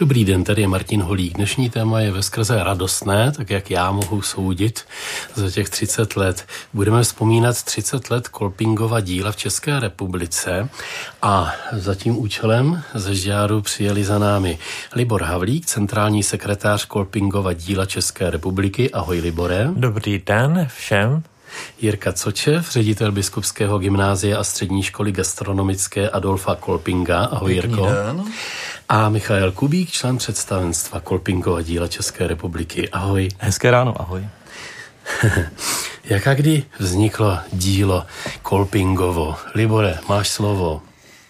Dobrý den, tady je Martin Holík. Dnešní téma je veskrze radostné, tak jak já mohu soudit za těch 30 let. Budeme vzpomínat 30 let Kolpingova díla v České republice a za tím účelem ze Žďáru přijeli za námi Libor Havlík, centrální sekretář Kolpingova díla České republiky. Ahoj Libore. Dobrý den všem. Jirka Cočev, ředitel Biskupského gymnázia a střední školy gastronomické Adolfa Kolpinga. Ahoj Jirko. Den. A Michael Kubík, člen představenstva Kolpingova díla České republiky. Ahoj. Hezké ráno, ahoj. Jak a kdy vzniklo dílo Kolpingovo? Libore, máš slovo.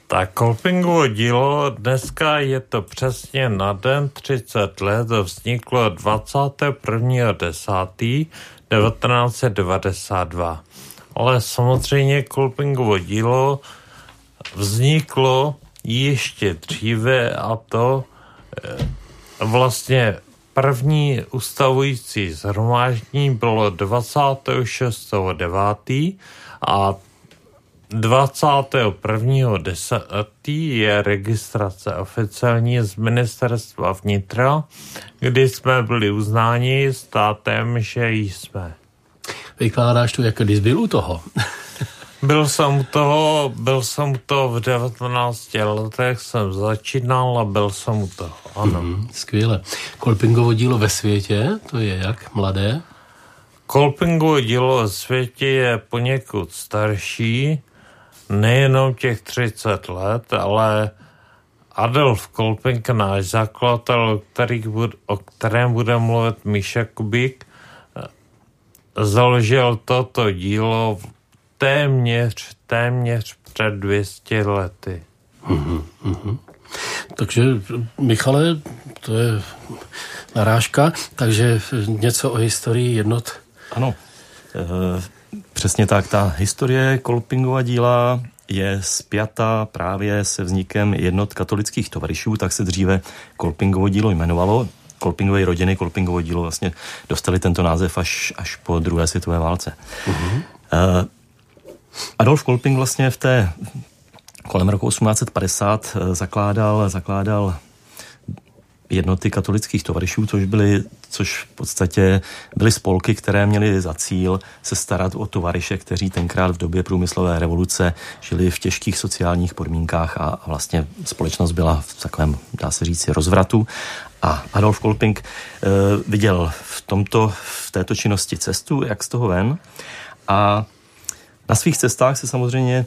Tak Kolpingovo dílo, dneska je to přesně na den 30 let, vzniklo 21.10. 1992. Ale samozřejmě Kolpingovo dílo vzniklo ještě dříve a to eh, vlastně první ustavující zhromáždění bylo 26.9. a 21.10. je registrace oficiální z ministerstva vnitra, kdy jsme byli uznáni státem, že jsme. Vykládáš to, jako když byl u toho. Byl jsem u toho, byl jsem u toho v 19 letech, jsem začínal a byl jsem u toho, ano. Mm, skvěle. Kolpingovo dílo ve světě, to je jak mladé? Kolpingovo dílo ve světě je poněkud starší, nejenom těch 30 let, ale Adolf Kolpink, náš zakladatel, který, o kterém bude mluvit Míša Kubík, založil toto dílo téměř, téměř před 200 lety. Mm-hmm, mm-hmm. Takže, Michale, to je narážka, takže něco o historii jednot. Ano, e, přesně tak. Ta historie Kolpingova díla je spjata právě se vznikem jednot katolických tovarišů, tak se dříve Kolpingovo dílo jmenovalo. Kolpingové rodiny, Kolpingovo dílo vlastně dostali tento název až, až po druhé světové válce. Uh-huh. Uh, Adolf Kolping vlastně v té kolem roku 1850 eh, zakládal, zakládal jednoty katolických tovarišů, což byly, což v podstatě byly spolky, které měly za cíl se starat o tovariše, kteří tenkrát v době průmyslové revoluce žili v těžkých sociálních podmínkách a, a vlastně společnost byla v takovém, dá se říct, rozvratu. A Adolf Kolping e, viděl v tomto, v této činnosti cestu, jak z toho ven. A na svých cestách se samozřejmě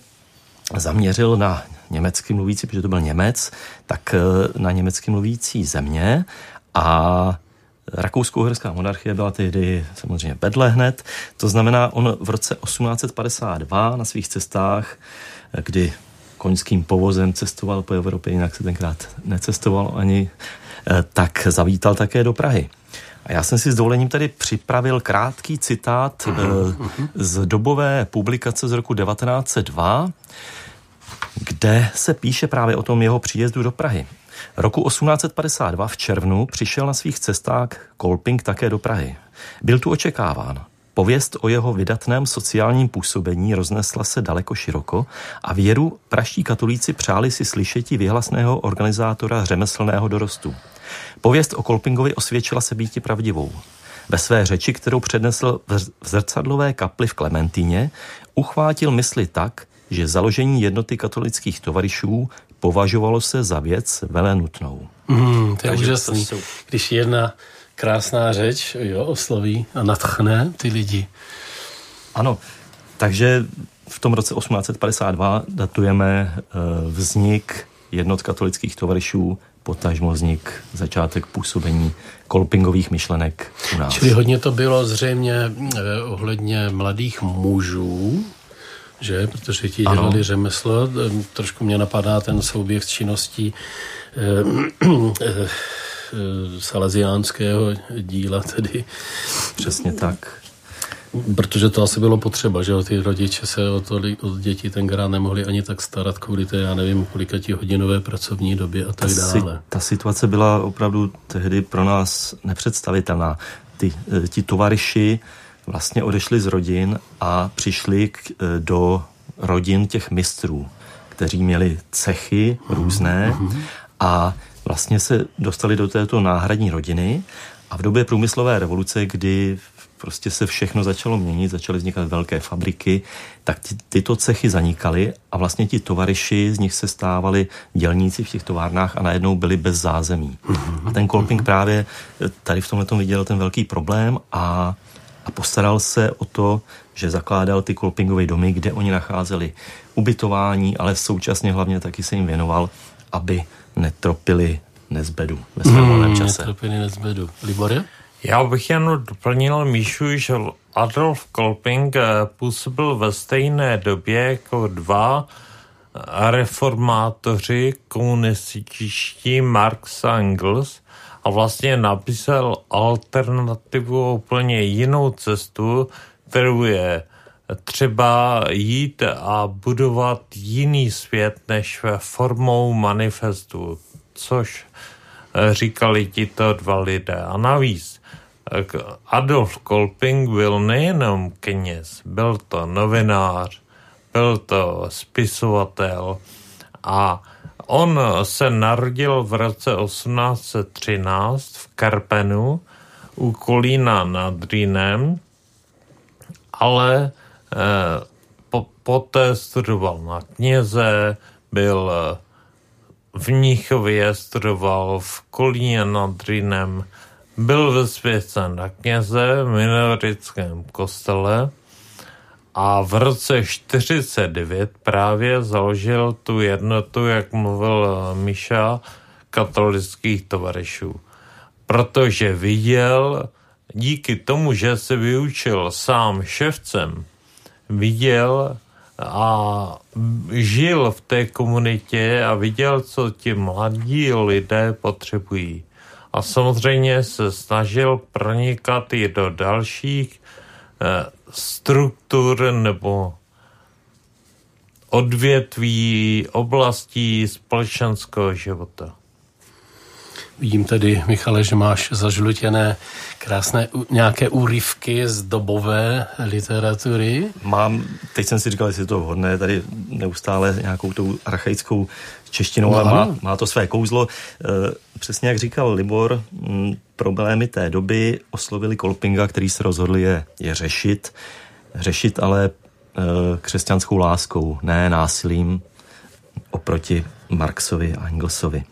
zaměřil na německy mluvící, protože to byl Němec, tak eh, na německy mluvící země a Rakousko-uherská monarchie byla tehdy samozřejmě bedle hned. To znamená, on v roce 1852 na svých cestách, eh, kdy koňským povozem cestoval po Evropě, jinak se tenkrát necestoval ani, eh, tak zavítal také do Prahy. A já jsem si s dovolením tady připravil krátký citát z dobové publikace z roku 1902, kde se píše právě o tom jeho příjezdu do Prahy. Roku 1852 v červnu přišel na svých cestách Kolping také do Prahy. Byl tu očekáván. Pověst o jeho vydatném sociálním působení roznesla se daleko široko a věru praští katolíci přáli si slyšeti vyhlasného organizátora řemeslného dorostu. Pověst o Kolpingovi osvědčila se býti pravdivou. Ve své řeči, kterou přednesl v zrcadlové kapli v Klementíně, uchvátil mysli tak, že založení jednoty katolických tovarišů považovalo se za věc vele nutnou. Mm, to je Takže úžasný. To jsou... Když jedna krásná řeč jo, osloví a natchne ty lidi. Ano, takže v tom roce 1852 datujeme uh, vznik jednot katolických tovarišů, potažmo vznik, začátek působení kolpingových myšlenek u nás. Čili hodně to bylo zřejmě eh, ohledně mladých mužů, že? Protože ti ano. dělali řemeslo. Trošku mě napadá ten souběh s činností eh, eh, salesiánského díla tedy. Přesně tak. Protože to asi bylo potřeba, že ty rodiče se o, to, o děti tenkrát nemohli ani tak starat kvůli té, já nevím, kolika ti hodinové pracovní době a tak dále. Ta situace byla opravdu tehdy pro nás nepředstavitelná. Ty, eh, ti tovariši vlastně odešli z rodin a přišli k, e, do rodin těch mistrů, kteří měli cechy různé a vlastně se dostali do této náhradní rodiny a v době průmyslové revoluce, kdy prostě se všechno začalo měnit, začaly vznikat velké fabriky, tak ty, tyto cechy zanikaly a vlastně ti tovariši z nich se stávali dělníci v těch továrnách a najednou byli bez zázemí. Mm-hmm. A ten Kolping právě tady v tomhle viděl ten velký problém a, a postaral se o to, že zakládal ty Kolpingové domy, kde oni nacházeli ubytování, ale současně hlavně taky se jim věnoval, aby netropili nezbedu ve svém hmm, čase. Netropili nezbedu. Libore? Já bych jen doplnil Míšu, že Adolf Kolping eh, působil ve stejné době jako dva reformátoři komunističtí Marx a Engels a vlastně nabízel alternativu úplně jinou cestu, kterou je třeba jít a budovat jiný svět než formou manifestu, což eh, říkali tito dva lidé. A navíc eh, Adolf Kolping byl nejenom kněz, byl to novinář, byl to spisovatel a on se narodil v roce 1813 v Karpenu u Kolína nad Rýnem, ale po, poté studoval na kněze, byl eh, v Níchově, studoval v Kolíně nad Rýnem, byl vysvěcen na kněze v minorickém kostele a v roce 49 právě založil tu jednotu, jak mluvil Miša, katolických tovarišů. Protože viděl, díky tomu, že se vyučil sám ševcem, viděl a žil v té komunitě a viděl, co ti mladí lidé potřebují. A samozřejmě se snažil pronikat i do dalších eh, struktur nebo odvětví, oblastí společenského života. Vidím tedy, Michale, že máš zažlutěné krásné nějaké úryvky z dobové literatury. Mám, teď jsem si říkal, jestli je to vhodné, tady neustále nějakou tou archaickou češtinou, no, ale má, má to své kouzlo. E, přesně jak říkal Libor, m, problémy té doby oslovili Kolpinga, který se rozhodl je, je řešit. Řešit ale e, křesťanskou láskou, ne násilím oproti Marxovi a Engelsovi.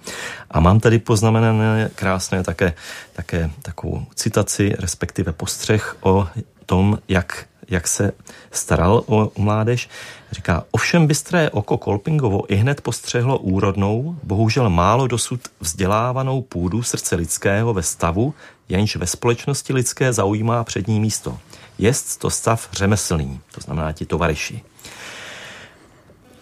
A mám tady poznamenané krásné také, také takovou citaci, respektive postřeh o tom, jak, jak se staral o mládež. Říká, ovšem bystré oko Kolpingovo i hned postřehlo úrodnou, bohužel málo dosud vzdělávanou půdu srdce lidského ve stavu, jenž ve společnosti lidské zaujímá přední místo. Jest to stav řemeslný, to znamená ti tovariši.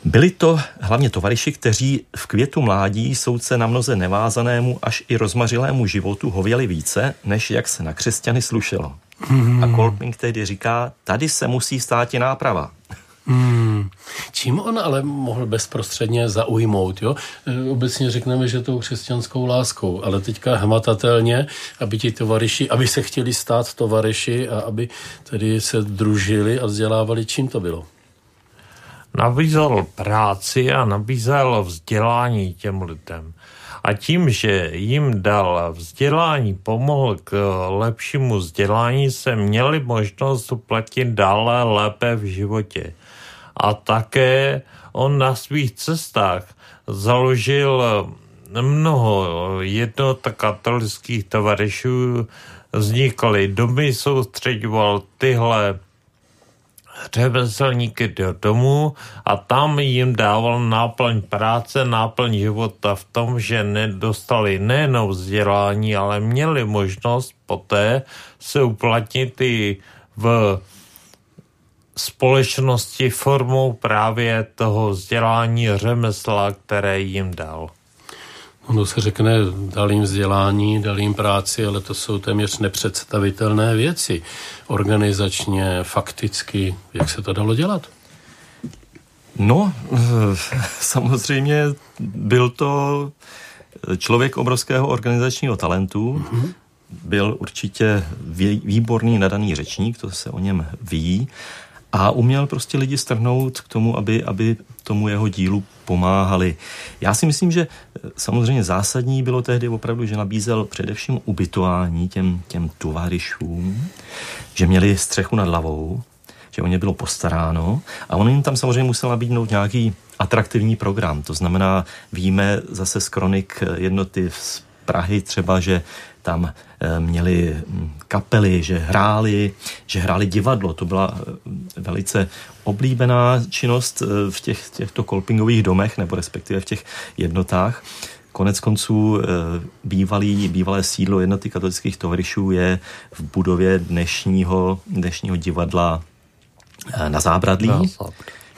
Byli to hlavně tovariši, kteří v květu mládí soudce na mnoze nevázanému až i rozmařilému životu hověli více, než jak se na křesťany slušelo. Hmm. A Kolping tedy říká, tady se musí stát i náprava. Hmm. Čím on ale mohl bezprostředně zaujmout? Jo? E, obecně řekneme, že tou křesťanskou láskou, ale teďka hmatatelně, aby ti tovariši, aby se chtěli stát tovariši a aby tedy se družili a vzdělávali, čím to bylo? Nabízel práci a nabízel vzdělání těm lidem. A tím, že jim dal vzdělání, pomohl k lepšímu vzdělání, se měli možnost uplatit dále lépe v životě. A také on na svých cestách založil mnoho jednot katolických tovarišů, vznikly domy, soustředoval tyhle řemeslníky do domu a tam jim dával náplň práce, náplň života v tom, že nedostali nejenom vzdělání, ale měli možnost poté se uplatnit i v společnosti formou právě toho vzdělání řemesla, které jim dal. Ono se řekne, dal jim vzdělání, dal jim práci, ale to jsou téměř nepředstavitelné věci. Organizačně, fakticky, jak se to dalo dělat? No, samozřejmě byl to člověk obrovského organizačního talentu, mm-hmm. byl určitě výborný nadaný řečník, to se o něm ví, a uměl prostě lidi strhnout k tomu, aby, aby tomu jeho dílu pomáhali. Já si myslím, že Samozřejmě zásadní bylo tehdy opravdu, že nabízel především ubytování těm, těm tovarišům, že měli střechu nad hlavou, že o ně bylo postaráno a on jim tam samozřejmě musel nabídnout nějaký atraktivní program. To znamená, víme zase z kronik jednoty z Prahy třeba, že tam eh, měli hm, kapely, že hráli, že hráli divadlo. To byla eh, velice oblíbená činnost eh, v těch, těchto kolpingových domech, nebo respektive v těch jednotách. Konec konců bývalý, bývalé sídlo jednoty katolických tovarišů je v budově dnešního, dnešního divadla na Zábradlí. Na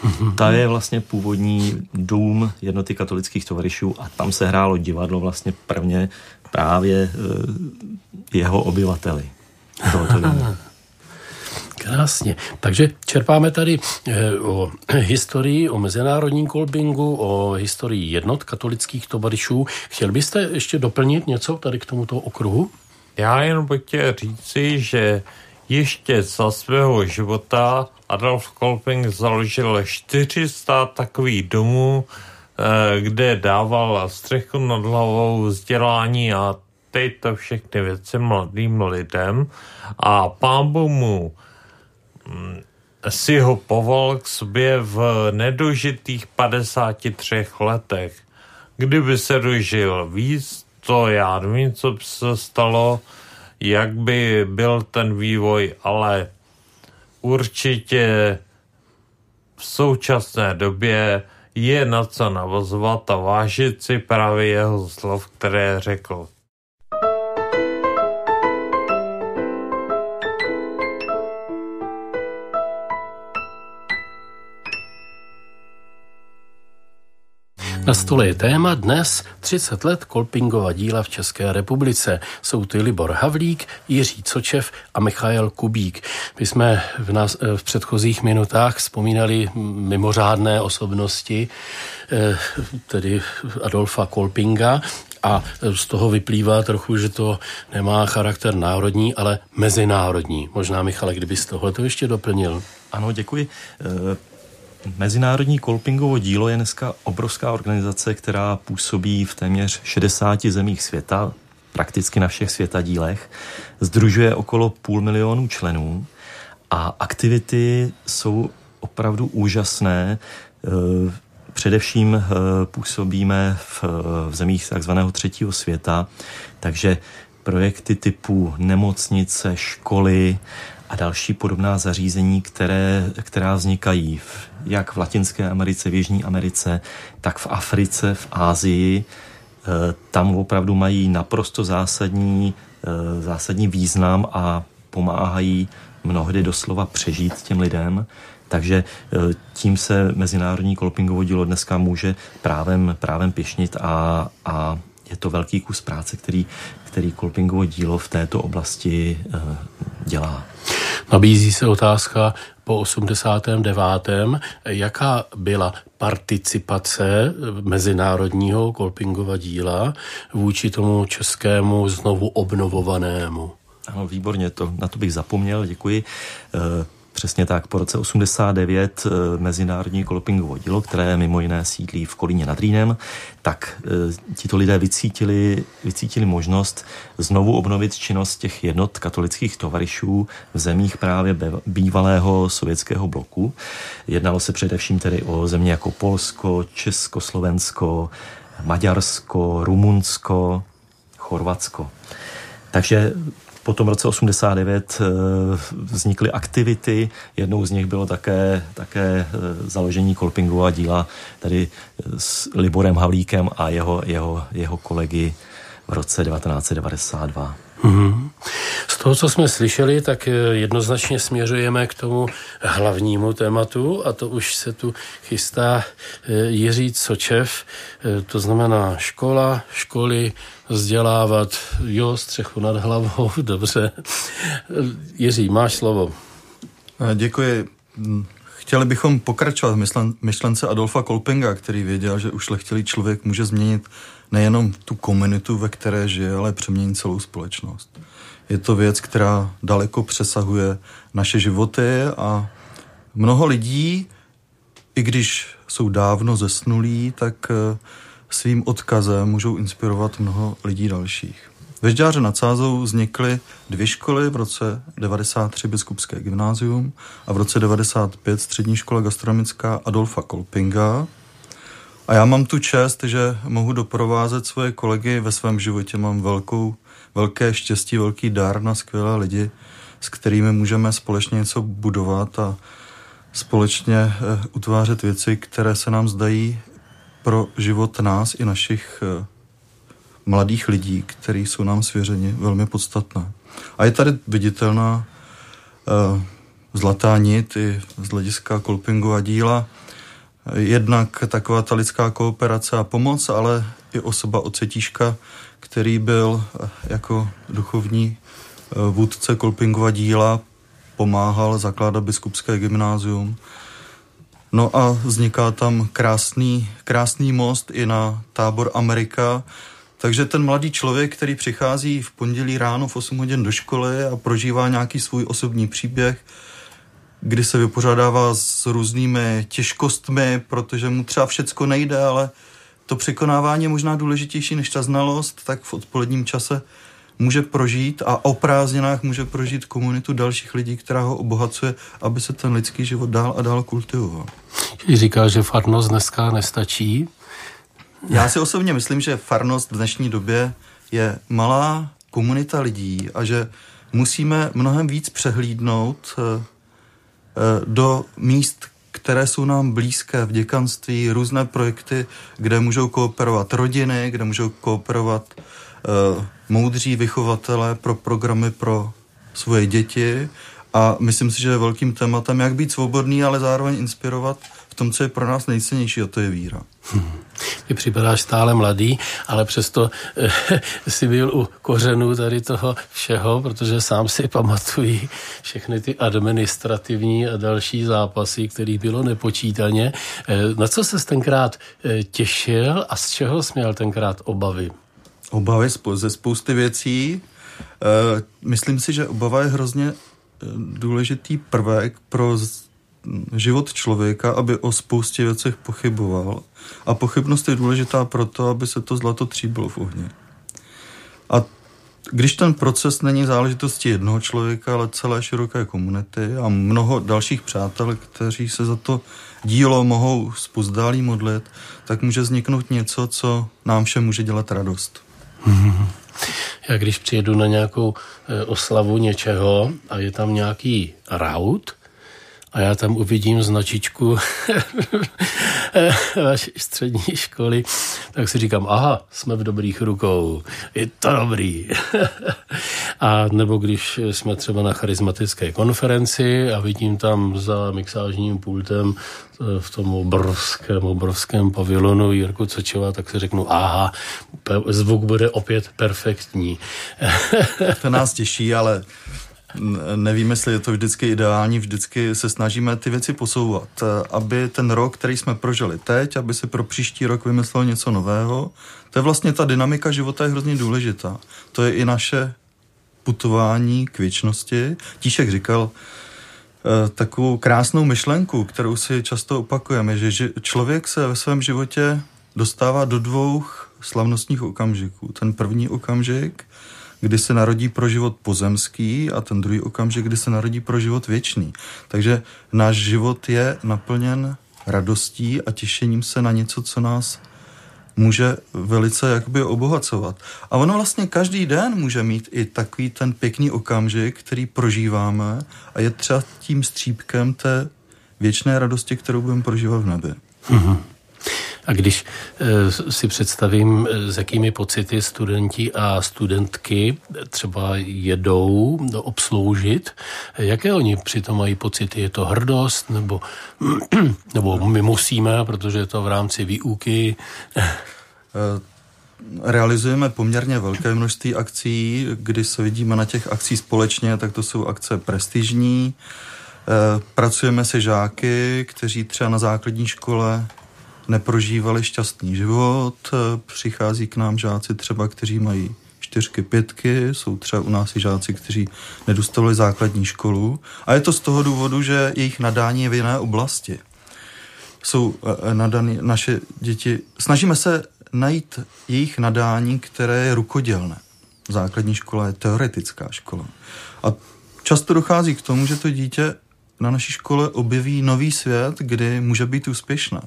Ta je vlastně původní dům jednoty katolických tovarišů a tam se hrálo divadlo vlastně prvně právě eh, jeho obyvateli. Krásně. Takže čerpáme tady eh, o historii, o mezinárodním kolbingu, o historii jednot katolických tovarišů. Chtěl byste ještě doplnit něco tady k tomuto okruhu? Já jen bych chtěl říci, že ještě za svého života Adolf Kolping založil 400 takových domů, eh, kde dával střechu nad hlavou, vzdělání a tyto všechny věci mladým lidem a pán mu si ho povolal k sobě v nedožitých 53 letech. Kdyby se dožil víc, to já nevím, co by se stalo, jak by byl ten vývoj, ale určitě v současné době je na co navazovat a vážit si právě jeho slov, které řekl. Na stole je téma dnes 30 let Kolpingova díla v České republice. Jsou ty Libor Havlík, Jiří Cočev a Michael Kubík. My jsme v, nás, eh, v předchozích minutách vzpomínali mimořádné osobnosti, eh, tedy Adolfa Kolpinga, a z toho vyplývá trochu, že to nemá charakter národní, ale mezinárodní. Možná, Michale, kdybys tohle to ještě doplnil. Ano, děkuji. Mezinárodní kolpingovo dílo je dneska obrovská organizace, která působí v téměř 60 zemích světa, prakticky na všech světadílech. Združuje okolo půl milionu členů a aktivity jsou opravdu úžasné. E, především e, působíme v, v zemích takzvaného třetího světa, takže projekty typu nemocnice, školy a další podobná zařízení, které, která vznikají v, jak v Latinské Americe, v Jižní Americe, tak v Africe, v Ázii. E, tam opravdu mají naprosto zásadní, e, zásadní význam a pomáhají mnohdy doslova přežít těm lidem. Takže e, tím se mezinárodní kolpingovo dílo dneska může právem, právem pěšnit a, a je to velký kus práce, který, který kolpingovo dílo v této oblasti dělá. Nabízí se otázka po 89. Jaká byla participace mezinárodního kolpingova díla vůči tomu českému znovu obnovovanému? Ano, výborně, to, na to bych zapomněl, děkuji. Eh, Přesně tak, po roce 89 eh, Mezinárodní kolpingovo dílo, které mimo jiné sídlí v Kolíně nad Rýnem, tak e, tito lidé vycítili, vycítili možnost znovu obnovit činnost těch jednot katolických tovarišů v zemích právě bývalého sovětského bloku. Jednalo se především tedy o země jako Polsko, Československo, Maďarsko, Rumunsko, Chorvatsko. Takže po tom roce 89 eh, vznikly aktivity, jednou z nich bylo také, také eh, založení kolpingu a díla tady eh, s Liborem Havlíkem a jeho, jeho, jeho kolegy v roce 1992. Mm-hmm. Z toho, co jsme slyšeli, tak jednoznačně směřujeme k tomu hlavnímu tématu a to už se tu chystá Jiří Sočev, to znamená škola, školy, vzdělávat, jo, střechu nad hlavou, dobře. Jiří, máš slovo. Děkuji. Chtěli bychom pokračovat v myšlence Adolfa Kolpinga, který věděl, že ušlechtilý člověk může změnit nejenom tu komunitu, ve které žije, ale přeměnit celou společnost. Je to věc, která daleko přesahuje naše životy a mnoho lidí, i když jsou dávno zesnulí, tak svým odkazem můžou inspirovat mnoho lidí dalších. Ve Žďáře nad Sázou vznikly dvě školy, v roce 93 biskupské gymnázium a v roce 95 střední škola gastronomická Adolfa Kolpinga. A já mám tu čest, že mohu doprovázet svoje kolegy ve svém životě. Mám velkou, velké štěstí, velký dar na skvělé lidi, s kterými můžeme společně něco budovat a společně eh, utvářet věci, které se nám zdají pro život nás i našich eh, mladých lidí, kteří jsou nám svěřeni, velmi podstatné. A je tady viditelná uh, zlatá nit i z hlediska kolpingu a díla. Jednak taková ta lidská kooperace a pomoc, ale i osoba Ocetíška, který byl jako duchovní vůdce kolpingova díla, pomáhal zakládat biskupské gymnázium, No a vzniká tam krásný, krásný most i na tábor Amerika, takže ten mladý člověk, který přichází v pondělí ráno v 8 hodin do školy a prožívá nějaký svůj osobní příběh, kdy se vypořádává s různými těžkostmi, protože mu třeba všecko nejde, ale to překonávání je možná důležitější než ta znalost, tak v odpoledním čase může prožít a o prázdninách může prožít komunitu dalších lidí, která ho obohacuje, aby se ten lidský život dál a dál kultivoval. Říkal, že farnost dneska nestačí. Já si osobně myslím, že farnost v dnešní době je malá komunita lidí a že musíme mnohem víc přehlídnout eh, eh, do míst, které jsou nám blízké v děkanství, různé projekty, kde můžou kooperovat rodiny, kde můžou kooperovat uh, moudří vychovatelé pro programy pro svoje děti a myslím si, že je velkým tématem, jak být svobodný, ale zároveň inspirovat v tom, co je pro nás nejcennější, a to je víra. Hmm. Ty připadáš stále mladý, ale přesto eh, jsi byl u kořenů tady toho všeho, protože sám si pamatují všechny ty administrativní a další zápasy, kterých bylo nepočítaně. Eh, na co se tenkrát eh, těšil a z čeho jsi měl tenkrát obavy? Obavy ze spousty věcí. Myslím si, že obava je hrozně důležitý prvek pro život člověka, aby o spoustě věcech pochyboval. A pochybnost je důležitá proto, aby se to zlato tříbilo v ohni. A když ten proces není záležitostí jednoho člověka, ale celé široké komunity a mnoho dalších přátel, kteří se za to dílo mohou spozdálí modlit, tak může vzniknout něco, co nám všem může dělat radost. Já když přijedu na nějakou eh, oslavu něčeho a je tam nějaký raut, a já tam uvidím značičku vaší střední školy, tak si říkám, aha, jsme v dobrých rukou, je to dobrý. a nebo když jsme třeba na charismatické konferenci a vidím tam za mixážním pultem eh, v tom obrovském, obrovském pavilonu Jirku Cočova, tak si řeknu, aha, zvuk bude opět perfektní. to nás těší, ale nevíme, jestli je to vždycky ideální, vždycky se snažíme ty věci posouvat, aby ten rok, který jsme prožili teď, aby se pro příští rok vymyslel něco nového. To je vlastně ta dynamika života je hrozně důležitá. To je i naše putování k věčnosti. Tíšek říkal eh, takovou krásnou myšlenku, kterou si často opakujeme, že člověk se ve svém životě dostává do dvou slavnostních okamžiků. Ten první okamžik kdy se narodí pro život pozemský a ten druhý okamžik, kdy se narodí pro život věčný. Takže náš život je naplněn radostí a těšením se na něco, co nás může velice jakoby obohacovat. A ono vlastně každý den může mít i takový ten pěkný okamžik, který prožíváme a je třeba tím střípkem té věčné radosti, kterou budeme prožívat v nebi. Mm-hmm. A když e, si představím, eh, s jakými pocity studenti a studentky třeba jedou do obsloužit, jaké oni přitom mají pocity? Je to hrdost nebo, nebo my musíme, protože je to v rámci výuky? Eh, realizujeme poměrně velké množství akcí, kdy se vidíme na těch akcí společně, tak to jsou akce prestižní. Pracujeme se žáky, kteří třeba na základní škole neprožívali šťastný život. Přichází k nám žáci třeba, kteří mají čtyřky, pětky, jsou třeba u nás i žáci, kteří nedostavili základní školu. A je to z toho důvodu, že jejich nadání je v jiné oblasti. Jsou eh, nadaný naše děti. Snažíme se najít jejich nadání, které je rukodělné. Základní škola je teoretická škola. A často dochází k tomu, že to dítě na naší škole objeví nový svět, kdy může být úspěšné.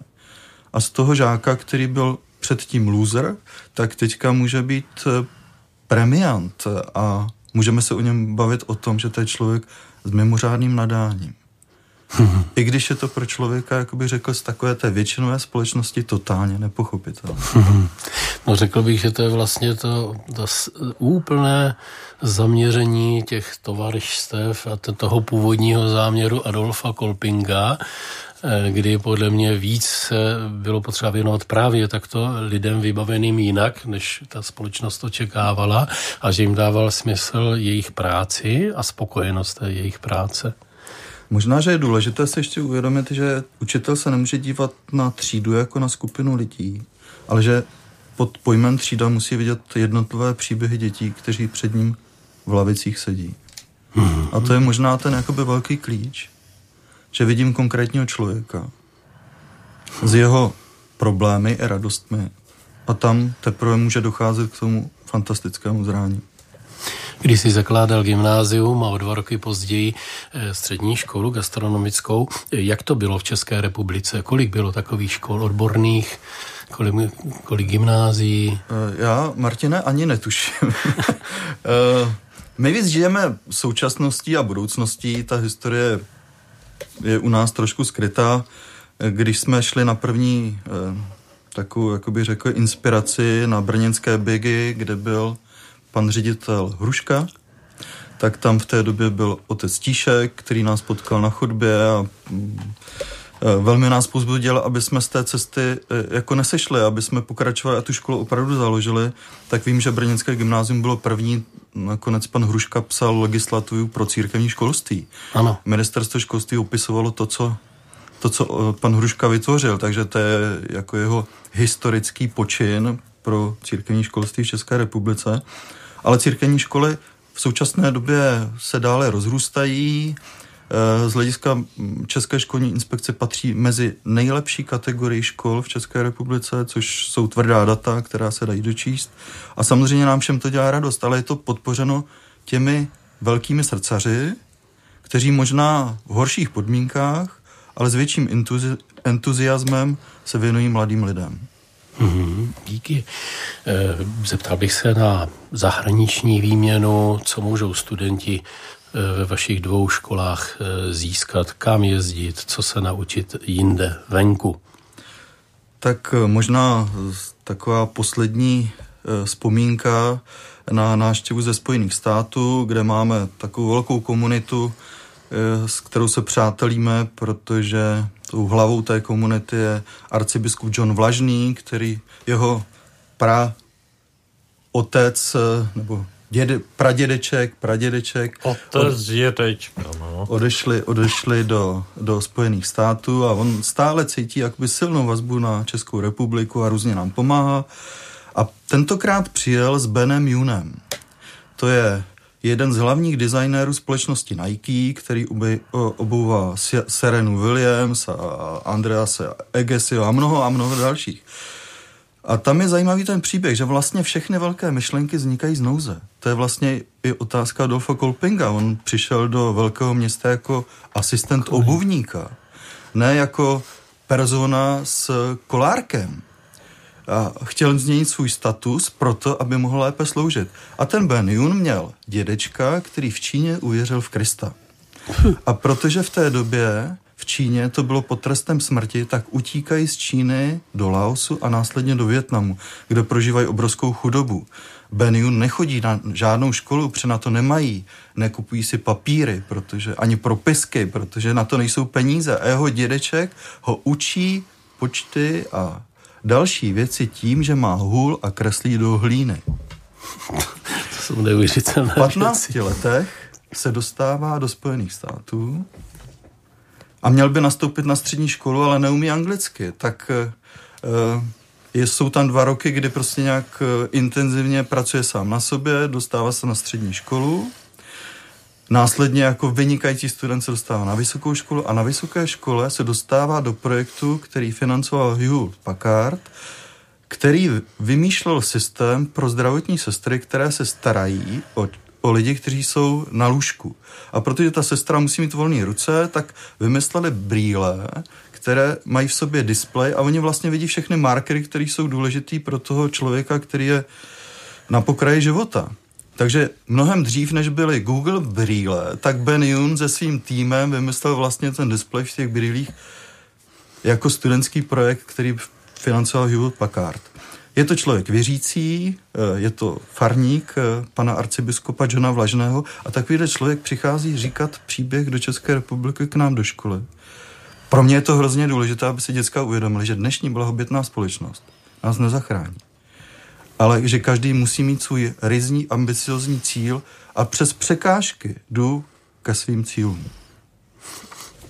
A z toho žáka, který byl předtím loser, tak teďka může být eh, premiant a můžeme se o něm bavit o tom, že to je člověk s mimořádným nadáním. I když je to pro člověka, jak bych řekl, z takové té většinové společnosti totálně nepochopitelné. No řekl bych, že to je vlastně to, to úplné zaměření těch tovarišstev a toho původního záměru Adolfa Kolpinga, kdy podle mě víc bylo potřeba věnovat právě takto lidem vybaveným jinak, než ta společnost očekávala a že jim dával smysl jejich práci a spokojenost té jejich práce. Možná, že je důležité se ještě uvědomit, že učitel se nemůže dívat na třídu jako na skupinu lidí, ale že pod pojmem třída musí vidět jednotlivé příběhy dětí, kteří před ním v lavicích sedí. A to je možná ten jakoby velký klíč, že vidím konkrétního člověka s jeho problémy i radostmi a tam teprve může docházet k tomu fantastickému zrání. Když si zakládal gymnázium a o dva roky později eh, střední školu gastronomickou, jak to bylo v České republice? Kolik bylo takových škol odborných? Kolik, kolik gymnázií? Eh, já, Martine, ani netuším. Eh, my víc žijeme současností a budoucností. Ta historie je u nás trošku skrytá. Když jsme šli na první takovou, jak bych řekl, inspiraci na brněnské bigy, kde byl pan ředitel Hruška, tak tam v té době byl otec Tíšek, který nás potkal na chodbě a mm, velmi nás pozbudil, aby jsme z té cesty e, jako nesešli, aby jsme pokračovali a tu školu opravdu založili, tak vím, že Brněnské gymnázium bylo první, nakonec pan Hruška psal legislativu pro církevní školství. Ano. Ministerstvo školství opisovalo to, co, to, co e, pan Hruška vytvořil, takže to je jako jeho historický počin pro církevní školství v České republice ale církevní školy v současné době se dále rozrůstají. Eh, z hlediska České školní inspekce patří mezi nejlepší kategorii škol v České republice, což jsou tvrdá data, která se dají dočíst. A samozřejmě nám všem to dělá radost, ale je to podpořeno těmi velkými srdcaři, kteří možná v horších podmínkách, ale s větším entuzi- entuziasmem se věnují mladým lidem. Mm-hmm, díky. Eh, zeptal bych se na zahraniční výměnu, co můžou studenti ve vašich dvou školách eh, získat, kam jezdit, co se naučit jinde, venku. Tak možná taková poslední vzpomínka na návštěvu ze Spojených států, kde máme takovou velkou komunitu, s kterou se přátelíme, protože tou hlavou té komunity je arcibiskup John Vlažný, který jeho pra otec nebo děde, pradědeček, pradědeček Otec, dědečka, no. odešli, odešli do, do Spojených států a on stále cítí jakoby silnou vazbu na Českou republiku a různě nám pomáhá. A tentokrát přijel s Benem Junem. To je jeden z hlavních designérů společnosti Nike, který obouvá Serenu Williams a Andrease Egesio a mnoho a mnoho dalších. A tam je zajímavý ten příběh, že vlastně všechny velké myšlenky vznikají z nouze. To je vlastně i otázka Adolfa Kolpinga. On přišel do velkého města jako asistent obuvníka, ne jako persona s kolárkem a chtěl změnit svůj status proto, aby mohl lépe sloužit. A ten Ben Yun měl dědečka, který v Číně uvěřil v Krista. A protože v té době v Číně to bylo pod trestem smrti, tak utíkají z Číny do Laosu a následně do Větnamu, kde prožívají obrovskou chudobu. Ben Yun nechodí na žádnou školu, protože na to nemají, nekupují si papíry, protože ani propisky, protože na to nejsou peníze. A jeho dědeček ho učí počty a další věci tím, že má hůl a kreslí do hlíny. To jsou neuvěřitelné V 15 věci. letech se dostává do Spojených států a měl by nastoupit na střední školu, ale neumí anglicky, tak uh, jsou tam dva roky, kdy prostě nějak uh, intenzivně pracuje sám na sobě, dostává se na střední školu. Následně jako vynikající student se dostává na vysokou školu a na vysoké škole se dostává do projektu, který financoval Hugh Packard, který vymýšlel systém pro zdravotní sestry, které se starají o, o lidi, kteří jsou na lůžku. A protože ta sestra musí mít volné ruce, tak vymysleli brýle, které mají v sobě displej a oni vlastně vidí všechny markery, které jsou důležitý pro toho člověka, který je na pokraji života. Takže mnohem dřív, než byly Google brýle, tak Ben Yun se svým týmem vymyslel vlastně ten displej v těch brýlích jako studentský projekt, který financoval Hewlett Packard. Je to člověk věřící, eh, je to farník eh, pana arcibiskupa Johna Vlažného a takovýhle člověk přichází říkat příběh do České republiky k nám do školy. Pro mě je to hrozně důležité, aby si děcka uvědomili, že dnešní blahobytná společnost nás nezachrání. Ale že každý musí mít svůj rizní, ambiciozní cíl a přes překážky jdu ke svým cílům.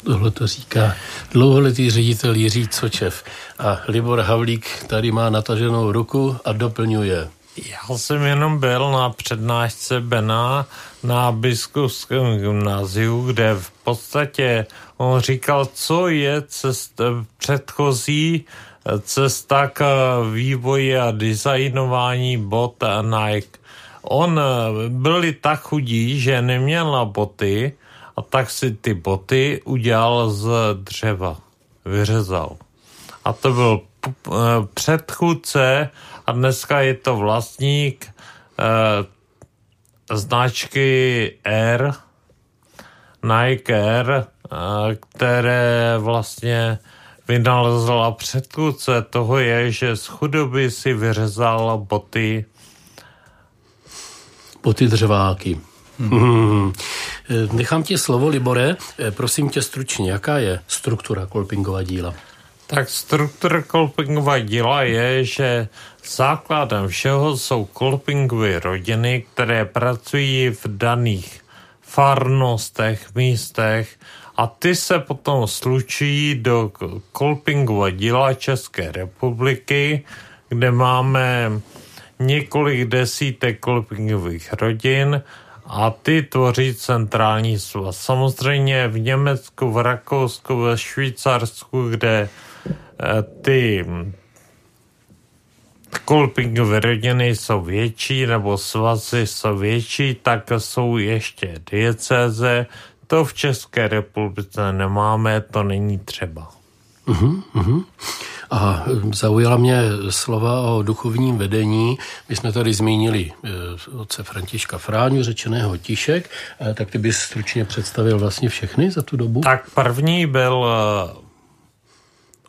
Tohle to říká dlouholetý ředitel Jiří Cočev. A Libor Havlík tady má nataženou ruku a doplňuje. Já jsem jenom byl na přednášce Bena na biskupském gymnáziu, kde v podstatě on říkal, co je cesta, předchozí cesta k vývoji a designování bot a Nike. On byli tak chudí, že neměl na boty a tak si ty boty udělal z dřeva. Vyřezal. A to byl předchůdce a dneska je to vlastník eh, značky Air, Nike Air, eh, které vlastně vynalezla předchůdce toho je, že z chudoby si vyřezal boty. Boty dřeváky. Hmm. Nechám ti slovo, Libore. Prosím tě stručně, jaká je struktura Kolpingova díla? Tak struktura Kolpingova díla je, že základem všeho jsou Kolpingovy rodiny, které pracují v daných farnostech, místech a ty se potom slučují do Kolpingova díla České republiky, kde máme několik desítek Kolpingových rodin a ty tvoří centrální svaz. Samozřejmě v Německu, v Rakousku, ve Švýcarsku, kde eh, ty kolpingové rodiny jsou větší nebo svazy jsou větší, tak jsou ještě diecéze. To v České republice nemáme, to není třeba. Uh-huh, uh-huh. A zaujala mě slova o duchovním vedení. My jsme tady zmínili eh, otce Františka Fráňu, řečeného Tišek, eh, tak ty bys stručně představil vlastně všechny za tu dobu? Tak první byl eh,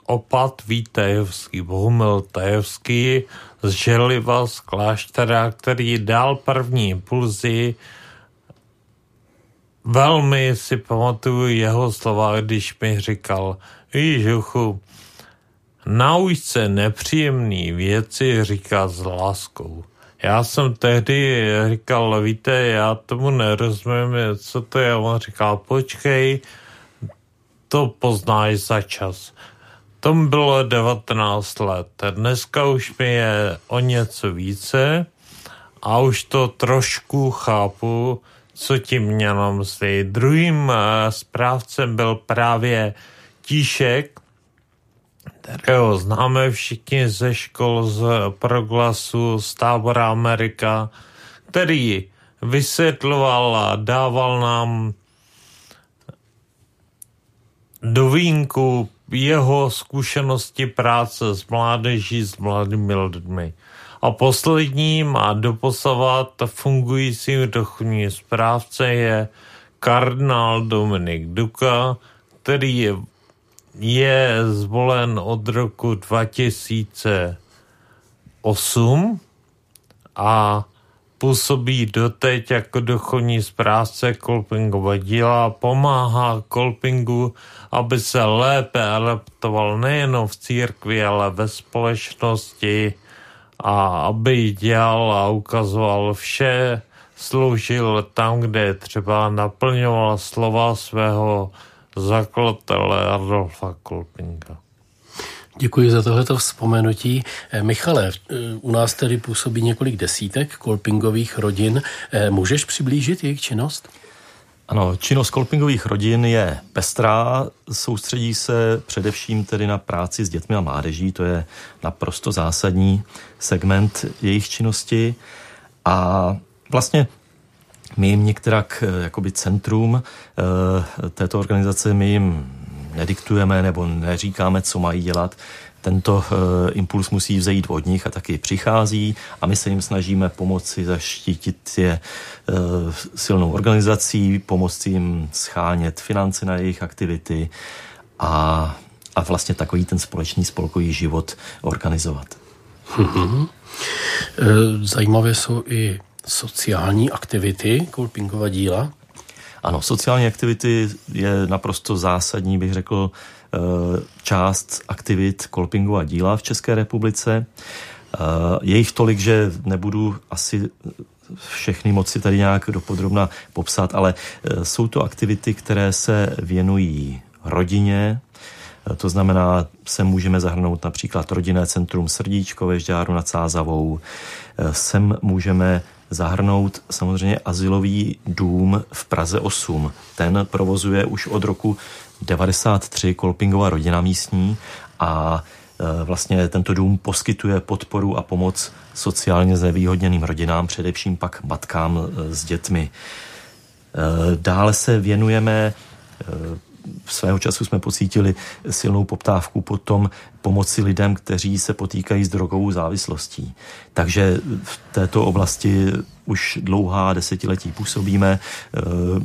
opat Vít Tajevský, Bohumil Tajevský z Želiva z kláštera, který dal první impulzy. Velmi si pamatuju jeho slova, když mi říkal, víš, Juchu, Nauč se nepříjemný věci říká s láskou. Já jsem tehdy říkal, víte, já tomu nerozumím, co to je. On říkal, počkej, to poznáš za čas. Tom bylo 19 let. Dneska už mi je o něco více a už to trošku chápu, co tím měl mysli. Druhým eh, správcem byl právě Tíšek, kterého známe všichni ze škol z proglasu z tábora Amerika, který vysvětloval a dával nám do vínku jeho zkušenosti práce s mládeží, s mladými lidmi. A posledním a doposavat fungujícím duchovním správce je kardinál Dominik Duka, který je je zvolen od roku 2008 a působí doteď jako duchovní správce Kolpingova díla, pomáhá Kolpingu, aby se lépe adaptoval nejen v církvi, ale ve společnosti a aby dělal a ukazoval vše, sloužil tam, kde třeba naplňoval slova svého zakladatele Adolfa Kolpinga. Děkuji za tohleto vzpomenutí. Eh, Michale, eh, u nás tedy působí několik desítek kolpingových rodin. Eh, můžeš přiblížit jejich činnost? Ano, činnost kolpingových rodin je pestrá, soustředí se především tedy na práci s dětmi a mládeží, to je naprosto zásadní segment jejich činnosti a vlastně my jim některak jakoby centrum e, této organizace, my jim nediktujeme nebo neříkáme, co mají dělat tento e, impuls musí vzejít od nich a taky přichází a my se jim snažíme pomoci zaštítit je silnou organizací, pomoci jim schánět finance na jejich aktivity a, a vlastně takový ten společný spolkový život organizovat. Mm-hmm. Zajímavé jsou i sociální aktivity Kolpingova díla. Ano, sociální aktivity je naprosto zásadní, bych řekl, Eh, část aktivit Kolpingova díla v České republice. Eh, je jich tolik, že nebudu asi všechny moci tady nějak dopodrobna popsat, ale eh, jsou to aktivity, které se věnují rodině, to znamená, sem můžeme zahrnout například rodinné centrum Srdíčko ve Žďáru nad Sázavou, sem můžeme zahrnout samozřejmě asilový dům v Praze 8. Ten provozuje už od roku 93 Kolpingová rodina místní a e, vlastně tento dům poskytuje podporu a pomoc sociálně znevýhodněným rodinám, především pak matkám e, s dětmi. E, dále se věnujeme svého času jsme pocítili silnou poptávku po tom pomoci lidem, kteří se potýkají s drogovou závislostí. Takže v této oblasti už dlouhá desetiletí působíme. Eh,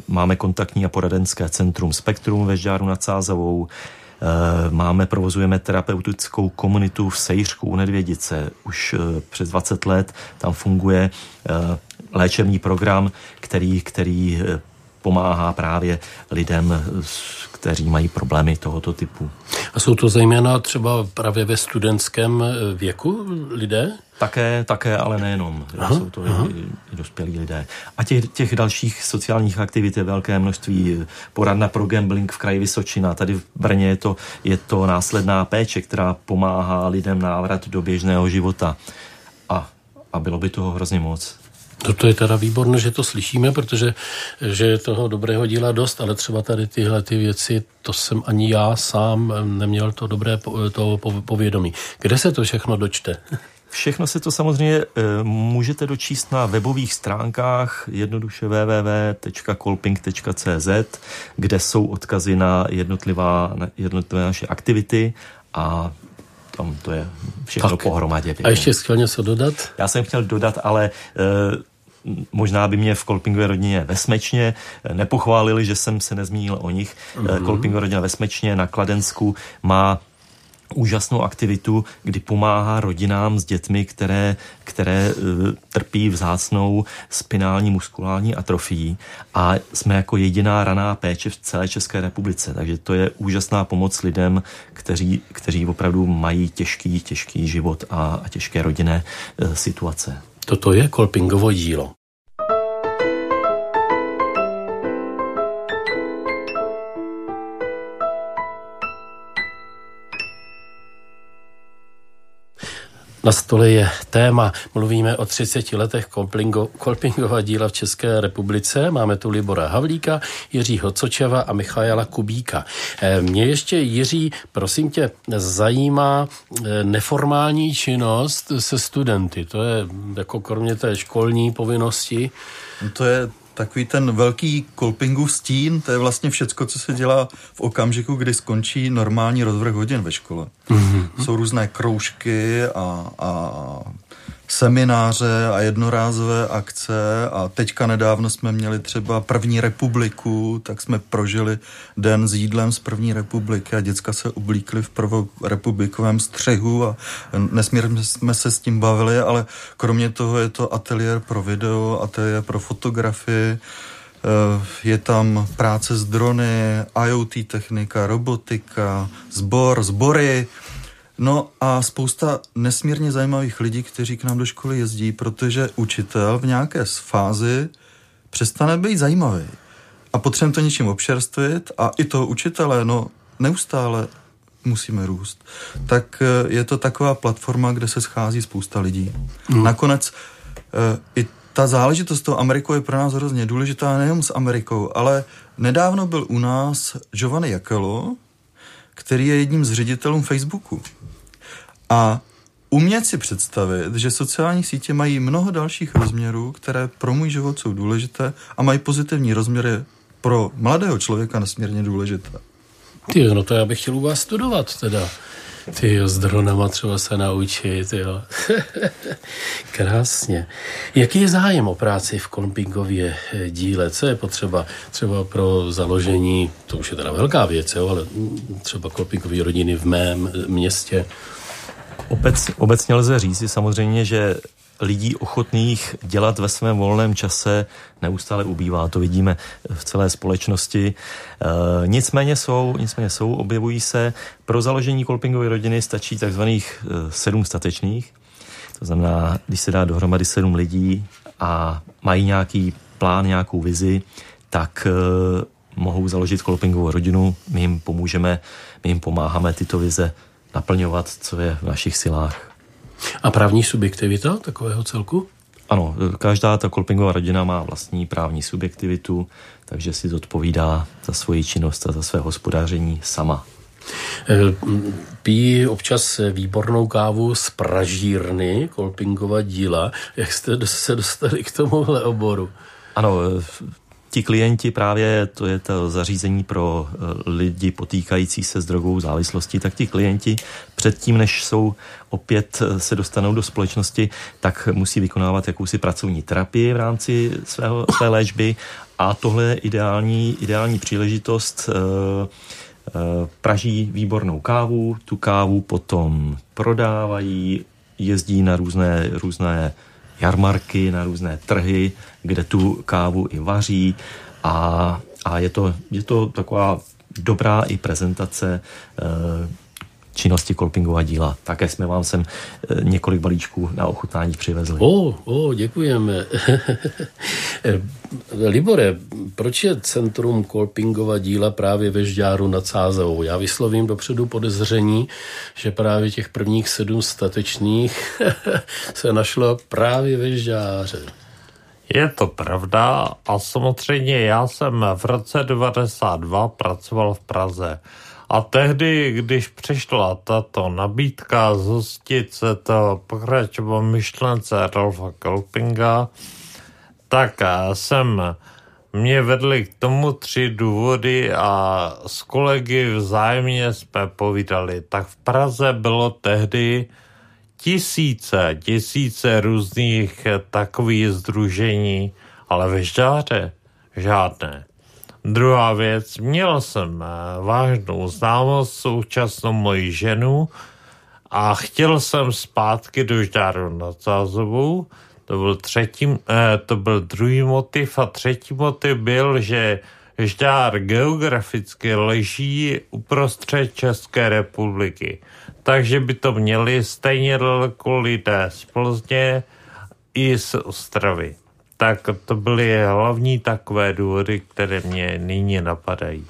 máme kontaktní a poradenské centrum Spektrum ve Žďáru nad Sázavou, eh, Máme, provozujeme terapeutickou komunitu v Sejřku u Nedvědice. Už eh, přes 20 let tam funguje léčebný program, který, který pomáhá právě lidem, kteří mají problémy tohoto typu. A jsou to zejména třeba právě ve studentském věku lidé? Také, také, ale nejenom. Aha, jsou to aha. i, i dospělí lidé. A těch, těch dalších sociálních aktivit je velké množství. Poradna pro gambling v kraji Vysočina. Tady v Brně je to, je to následná péče, která pomáhá lidem návrat do běžného života. A, a bylo by toho hrozně moc. To, to je teda výborné, že to slyšíme, protože že je toho dobrého díla dost, ale třeba tady tyhle ty věci, to jsem ani já sám neměl to dobré to povědomí. Kde se to všechno dočte? Všechno se to samozřejmě e, můžete dočíst na webových stránkách jednoduše www.kolping.cz, kde jsou odkazy na jednotlivá, na jednotlivé naše aktivity a tam to je všechno tak. pohromadě. Pěkně. A ještě chtěl něco dodat? Já jsem chtěl dodat, ale e, možná by mě v Kolpingové rodině ve Smečně nepochválili, že jsem se nezmínil o nich. Mm-hmm. Kolpingové rodina ve Smečně na Kladensku má úžasnou aktivitu, kdy pomáhá rodinám s dětmi, které, které uh, trpí vzácnou spinální muskulární atrofií a jsme jako jediná raná péče v celé České republice. Takže to je úžasná pomoc lidem, kteří, kteří opravdu mají těžký, těžký život a, a těžké rodinné uh, situace. Toto je Kolpingovo dílo. Na stole je téma. Mluvíme o 30 letech Kolpingo, Kolpingova díla v České republice. Máme tu Libora Havlíka, Jiřího Cočeva a Michaela Kubíka. Eh, mě ještě, Jiří, prosím tě, zajímá eh, neformální činnost se studenty. To je jako kromě té školní povinnosti. No to je takový ten velký kolpingův stín, to je vlastně všecko, co se dělá v okamžiku, kdy skončí normální rozvrh hodin ve škole. Mm-hmm. Jsou různé kroužky a, a semináře a jednorázové akce. A teďka nedávno jsme měli třeba první republiku, tak jsme prožili den s jídlem z první republiky a děcka se oblíkly v prvorepublikovém střehu a nesmírně jsme se s tím bavili, ale kromě toho je to ateliér pro video, ateliér pro fotografii, eh, je tam práce s drony, IoT technika, robotika, sbor, sbory, No a spousta nesmírně zajímavých lidí, kteří k nám do školy jezdí, protože učitel v nějaké fázi přestane být zajímavý. A potřebujeme to něčím občerstvit a i toho učitele, no neustále musíme růst. Tak eh, je to taková platforma, kde se schází spousta lidí. Mm. Nakonec eh, i ta záležitost toho Amerikou je pro nás hrozně důležitá nejenom s Amerikou, ale nedávno byl u nás Giovanni Jakelo, který je jedním z ředitelů Facebooku. A umět si představit, že sociální sítě mají mnoho dalších rozměrů, které pro můj život jsou důležité a mají pozitivní rozměry pro mladého člověka nesmírně důležité. Ty, no to já bych chtěl u vás studovat teda. Ty jo, s dronama třeba se naučit, jo. Krásně. Jaký je zájem o práci v kolpingově eh, díle? Co je potřeba třeba pro založení, to už je teda velká věc, jo, ale třeba kolpingové rodiny v mém eh, městě? Obec, obecně lze říct samozřejmě, že lidí ochotných dělat ve svém volném čase neustále ubývá. To vidíme v celé společnosti. E, nicméně jsou, nicméně jsou, objevují se. Pro založení kolpingové rodiny stačí takzvaných e, sedm statečných. To znamená, když se dá dohromady sedm lidí a mají nějaký plán, nějakou vizi, tak e, mohou založit kolpingovou rodinu. My jim pomůžeme, my jim pomáháme tyto vize naplňovat, co je v našich silách. A právní subjektivita takového celku? Ano, každá ta kolpingová rodina má vlastní právní subjektivitu, takže si zodpovídá za svoji činnost a za své hospodáření sama. Eh, Pí občas výbornou kávu z pražírny, kolpingova díla. Jak jste se dostali k tomuhle oboru? Ano, ti klienti právě, to je to zařízení pro eh, lidi potýkající se s drogovou závislostí, tak ti klienti předtím, než jsou opět eh, se dostanou do společnosti, tak musí vykonávat jakousi pracovní terapii v rámci svého, své léčby. A tohle je ideální, ideální příležitost eh, praží výbornou kávu, tu kávu potom prodávají, jezdí na různé, různé jarmarky, na různé trhy, kde tu kávu i vaří a, a je, to, je to taková dobrá i prezentace e, činnosti kolpingová díla. Také jsme vám sem eh, několik balíčků na ochutnání přivezli. O, o, děkujeme. Libore, proč je Centrum Kolpingova díla právě ve Žďáru nad Sázovou? Já vyslovím dopředu podezření, že právě těch prvních sedm statečných se našlo právě ve Žďáře. Je to pravda a samozřejmě já jsem v roce 92 pracoval v Praze. A tehdy, když přišla tato nabídka zhostit se to pokračovat myšlence Rolfa Kolpinga, tak jsem mě vedli k tomu tři důvody a s kolegy vzájemně jsme povídali. Tak v Praze bylo tehdy tisíce, tisíce různých takových združení, ale ve Žďáře žádné. Druhá věc, měl jsem eh, vážnou známost současnou moji ženu a chtěl jsem zpátky do Žďáru nad Zázovou. To byl, třetí, eh, to byl druhý motiv a třetí motiv byl, že Žďár geograficky leží uprostřed České republiky. Takže by to měli stejně daleko lidé z Plzně i z Ostravy. Tak to byly hlavní takové důvody, které mě nyní napadají.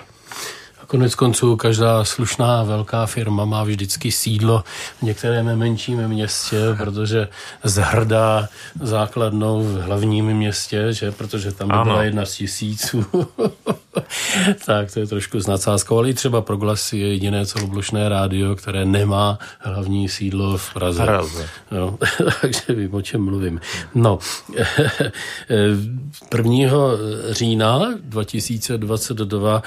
Konec konců každá slušná velká firma má vždycky sídlo v některém menším městě, protože zhrdá základnou v hlavním městě, že? protože tam by ano. byla jedna z tisíců. tak to je trošku s nadsázkou, ale i třeba Proglas je jediné celoblošné rádio, které nemá hlavní sídlo v Praze. Praze. No, takže vím, o čem mluvím. No, 1. října 2022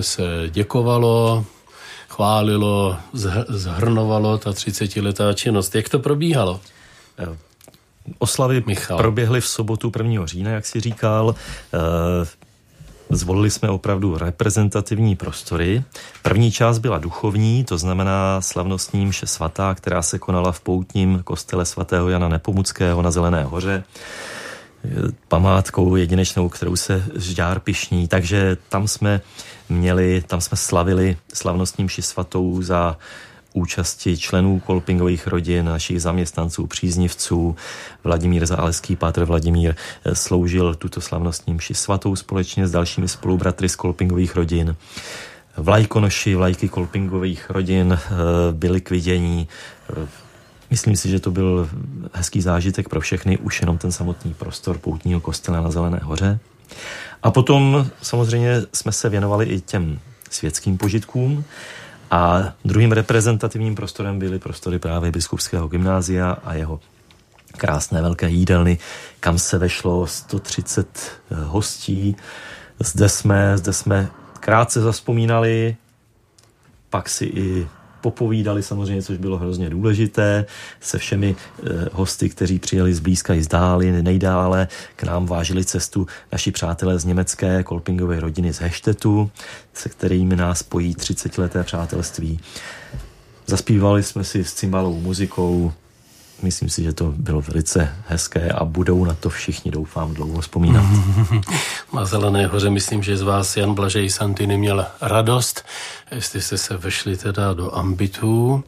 se děkovalo, chválilo, zhrnovalo ta 30-letá činnost. Jak to probíhalo? Oslavy Michal. proběhly v sobotu 1. října, jak si říkal. Eh, zvolili jsme opravdu reprezentativní prostory. První část byla duchovní, to znamená slavnostní mše svatá, která se konala v poutním kostele svatého Jana Nepomuckého na Zelené hoře památkou jedinečnou, kterou se Žďár pišní, takže tam jsme měli, tam jsme slavili slavnostním mši svatou za účasti členů kolpingových rodin, našich zaměstnanců, příznivců. Vladimír Záleský, Pátr Vladimír eh, sloužil tuto slavnostní mši svatou společně s dalšími spolubratry z kolpingových rodin. Vlajkonoši, vlajky kolpingových rodin eh, byly k vidění. Myslím si, že to byl hezký zážitek pro všechny, už jenom ten samotný prostor poutního kostela na Zelené hoře. A potom samozřejmě jsme se věnovali i těm světským požitkům. A druhým reprezentativním prostorem byly prostory právě Biskupského gymnázia a jeho krásné velké jídelny, kam se vešlo 130 eh, hostí. Zde jsme, zde jsme krátce zaspomínali, pak si i popovídali samozřejmě, což bylo hrozně důležité, se všemi e, hosty, kteří přijeli zblízka i z dály, nejdále k nám vážili cestu naši přátelé z německé kolpingové rodiny z Heštetu, se kterými nás spojí 30 leté přátelství. Zaspívali jsme si s cymbalou muzikou, myslím si, že to bylo velice hezké a budou na to všichni, doufám, dlouho vzpomínat. Na Zelené hoře myslím, že z vás Jan Blažej Santiny měl radost, jestli jste se vešli teda do ambitů.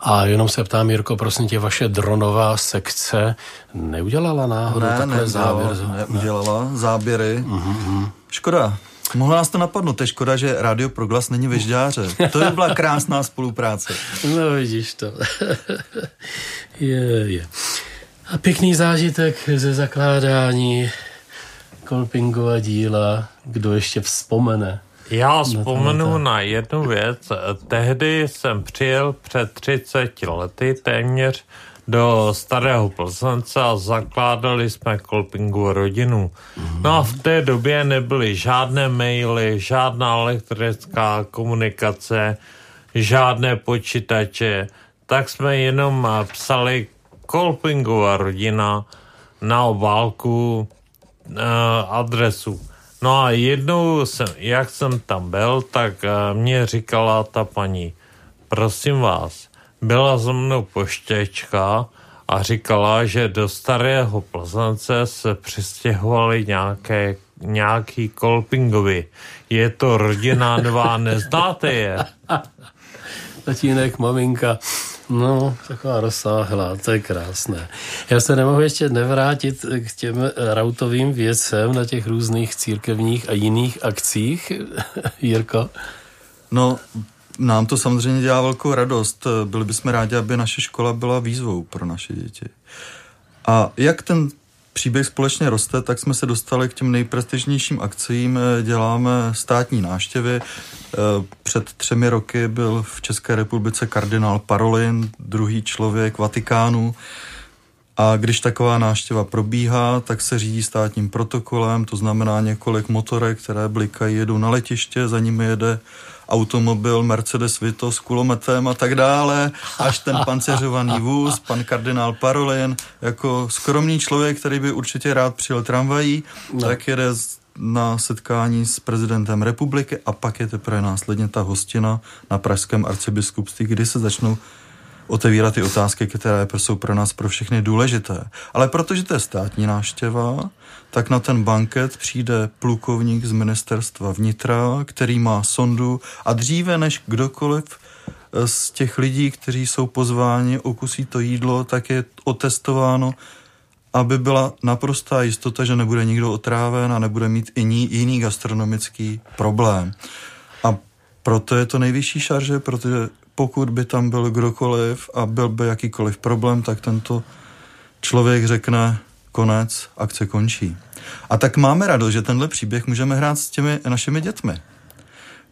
A jenom se ptám, Jirko, prosím tě, vaše dronová sekce neudělala náhodou ne, takhle závěr? Neudělala ne. záběry. Uh-huh. Škoda, Mohlo nás to napadnout, to je škoda, že Radio Proglas není ve Žďáře. To by byla krásná spolupráce. No vidíš to. je, je. A pěkný zážitek ze zakládání Kolpingova díla, kdo ještě vzpomene. Já vzpomenu na jednu věc. Tehdy jsem přijel před 30 lety téměř do Starého Plzence a zakládali jsme Kolpingu rodinu. No a v té době nebyly žádné maily, žádná elektrická komunikace, žádné počítače, tak jsme jenom psali Kolpingova rodina na obálku uh, adresu. No a jednou, jsem, jak jsem tam byl, tak uh, mě říkala ta paní, prosím vás, byla za mnou poštěčka a říkala, že do starého Plzance se přistěhovali nějaké, nějaký kolpingovi. Je to rodina dva, neznáte je? Tatínek, maminka, no, taková rozsáhlá, to je krásné. Já se nemohu ještě nevrátit k těm rautovým věcem na těch různých církevních a jiných akcích, Jirko. No, nám to samozřejmě dělá velkou radost. Byli bychom rádi, aby naše škola byla výzvou pro naše děti. A jak ten příběh společně roste, tak jsme se dostali k těm nejprestižnějším akcím. Děláme státní náštěvy. Před třemi roky byl v České republice kardinál Parolin, druhý člověk Vatikánu. A když taková náštěva probíhá, tak se řídí státním protokolem, to znamená několik motorek, které blikají, jedou na letiště, za nimi jede automobil Mercedes Vito s kulometem a tak dále, až ten panceřovaný vůz, pan kardinál Parolin, jako skromný člověk, který by určitě rád přijel tramvají, no. tak jede na setkání s prezidentem republiky a pak je teprve následně ta hostina na pražském arcibiskupství, kdy se začnou otevírat ty otázky, které jsou pro nás pro všechny důležité. Ale protože to je státní náštěva, tak na ten banket přijde plukovník z ministerstva vnitra, který má sondu a dříve než kdokoliv eh, z těch lidí, kteří jsou pozváni, okusí to jídlo, tak je otestováno, aby byla naprostá jistota, že nebude nikdo otráven a nebude mít i jiný gastronomický problém. A proto je to nejvyšší šarže, protože pokud by tam byl kdokoliv a byl by jakýkoliv problém, tak tento člověk řekne konec, akce končí. A tak máme radost, že tenhle příběh můžeme hrát s těmi našimi dětmi.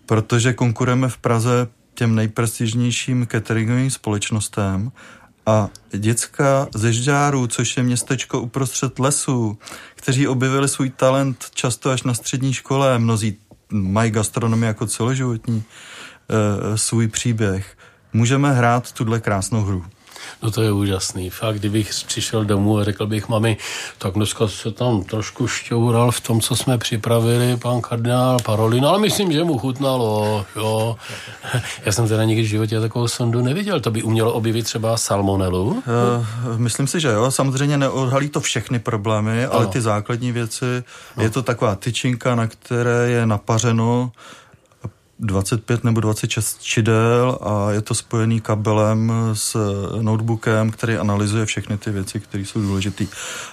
Protože konkurujeme v Praze těm nejprestižnějším cateringovým společnostem a děcka ze Žďáru, což je městečko uprostřed lesů, kteří objevili svůj talent často až na střední škole, mnozí mají gastronomii jako celoživotní e, svůj příběh, můžeme hrát tuhle krásnou hru. No to je úžasný. Fakt, kdybych přišel domů a řekl bych mami, tak dneska se tam trošku šťoural v tom, co jsme připravili, pan kardinál Parolin, ale myslím, že mu chutnalo, jo. Já jsem teda nikdy v životě takovou sondu neviděl. To by umělo objevit třeba salmonelu? Uh, myslím si, že jo. Samozřejmě neodhalí to všechny problémy, ale ty základní věci, no. je to taková tyčinka, na které je napařeno 25 nebo 26 čidel a je to spojený kabelem s notebookem, který analyzuje všechny ty věci, které jsou důležité.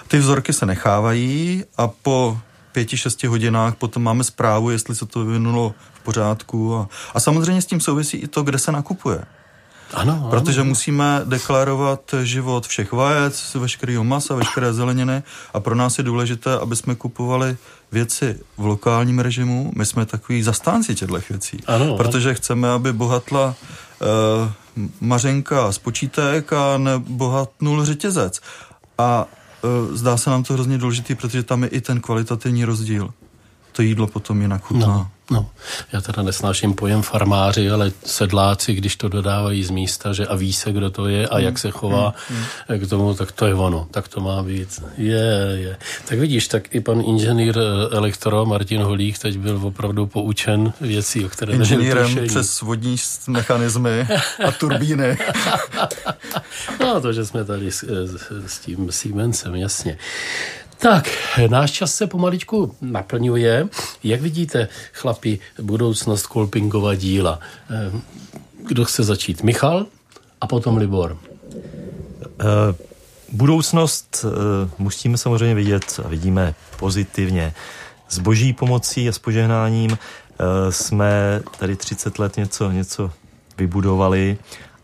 Ty vzorky se nechávají a po pěti, šesti hodinách potom máme zprávu, jestli se to vyvinulo v pořádku. A, a samozřejmě s tím souvisí i to, kde se nakupuje. Ano, ano. Protože musíme deklarovat život všech vajec, veškerého masa, veškeré zeleniny a pro nás je důležité, aby jsme kupovali věci v lokálním režimu. My jsme takový zastánci těchto věcí. Ano, protože ano. chceme, aby bohatla uh, mařenka z počítek a nebohatnul řetězec. A uh, zdá se nám to hrozně důležitý, protože tam je i ten kvalitativní rozdíl. To jídlo potom jinak chutná. No. No, já teda nesnáším pojem farmáři, ale sedláci, když to dodávají z místa, že a ví se, kdo to je a jak se chová mm, mm. k tomu, tak to je ono, tak to má být. Je, je. Tak vidíš, tak i pan inženýr eh, elektro Martin Holík teď byl opravdu poučen věcí, o které Inženýrem přes vodní mechanismy a turbíny. no, to, že jsme tady s, s, s tím Siemensem, jasně. Tak, náš čas se pomaličku naplňuje. Jak vidíte, chlapi, budoucnost Kolpingova díla? Eh, kdo chce začít? Michal a potom Libor. Eh, budoucnost eh, musíme samozřejmě vidět a vidíme pozitivně. S boží pomocí a s požehnáním jsme tady 30 let něco, něco vybudovali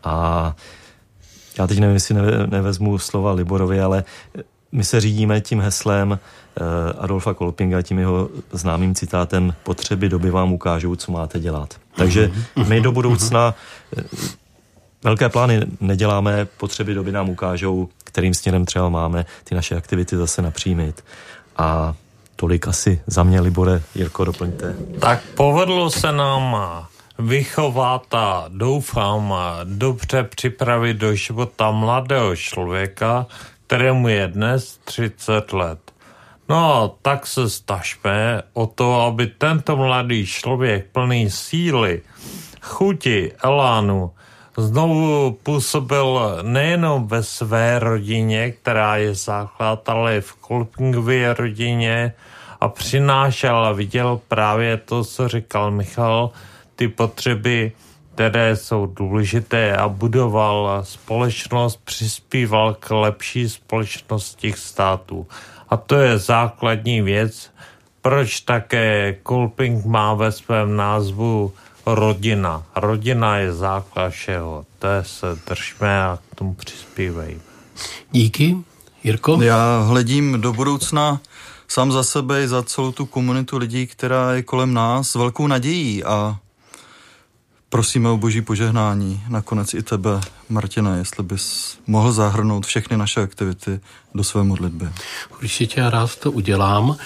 a já teď nevím, jestli nevezmu slova Liborovi, ale my se řídíme tím heslem eh, Adolfa Kolpinga, tím jeho známým citátem potřeby doby vám ukážou, co máte dělat. Takže mhm. my do budoucna eh, velké plány neděláme, potřeby doby nám ukážou, kterým směrem třeba máme ty naše aktivity zase napřímit. A tolik asi za mě, Libore, Jirko, doplňte. Tak povedlo se nám vychovat a doufám dobře připravit do života mladého člověka, kterému je dnes 30 let. No, tak se stažme o to, aby tento mladý člověk plný síly, chuti, elánu, znovu působil nejenom ve své rodině, která je základ, ale v Kolpingově rodině a přinášel a viděl právě to, co říkal Michal, ty potřeby které jsou důležité a budoval společnost, přispíval k lepší společnosti států. A to je základní věc, proč také Kolping má ve svém názvu rodina. Rodina je základ všeho. To je se držme a k tomu přispívají. Díky. Jirko? Já hledím do budoucna sám za sebe i za celou tu komunitu lidí, která je kolem nás s velkou nadějí a prosíme o boží požehnání. Nakonec i tebe, Martina, jestli bys mohl zahrnout všechny naše aktivity do své modlitby. Určitě já rád to udělám.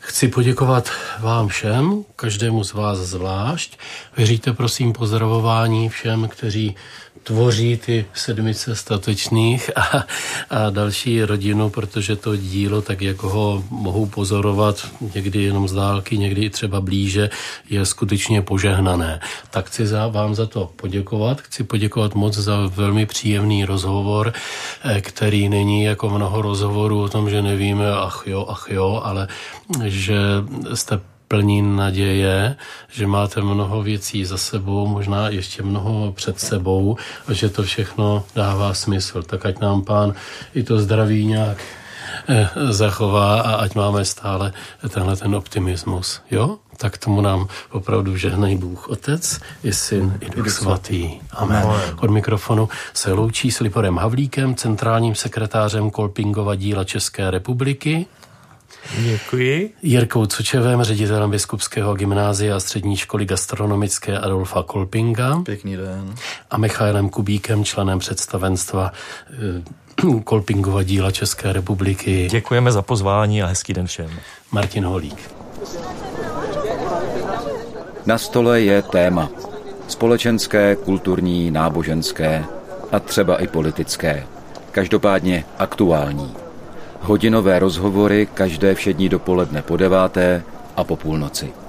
Chci poděkovat vám všem, každému z vás zvlášť. Věříte prosím pozdravování všem, kteří tvoří ty sedmice statečných a, a další rodinu, protože to dílo, tak jak ho mohou pozorovat někdy jenom z dálky, někdy i třeba blíže, je skutečně požehnané. Tak chci za, vám za to poděkovat. Chci poděkovat moc za velmi příjemný rozhovor, eh, který není jako mnoho rozhovorů o tom, že nevíme, ach jo, ach jo, ale že jste plní naděje, že máte mnoho věcí za sebou, možná ještě mnoho před sebou a že to všechno dává smysl. Tak ať nám pán i to zdraví nějak eh, zachová a ať máme stále tenhle ten optimismus. Jo? Tak tomu nám opravdu žehnej Bůh Otec, i Syn, i Duch Svatý. Amen. Od mikrofonu se loučí s Liporem Havlíkem, centrálním sekretářem Kolpingova díla České republiky. Děkuji. Jirkou Cučevem, ředitelem Biskupského gymnázia a střední školy gastronomické Adolfa Kolpinga. Pěkný den. A Michailem Kubíkem, členem představenstva eh, Kolpingova díla České republiky. Děkujeme za pozvání a hezký den všem. Martin Holík. Na stole je téma. Společenské, kulturní, náboženské a třeba i politické. Každopádně aktuální. Hodinové rozhovory každé všední dopoledne po deváté a po půlnoci.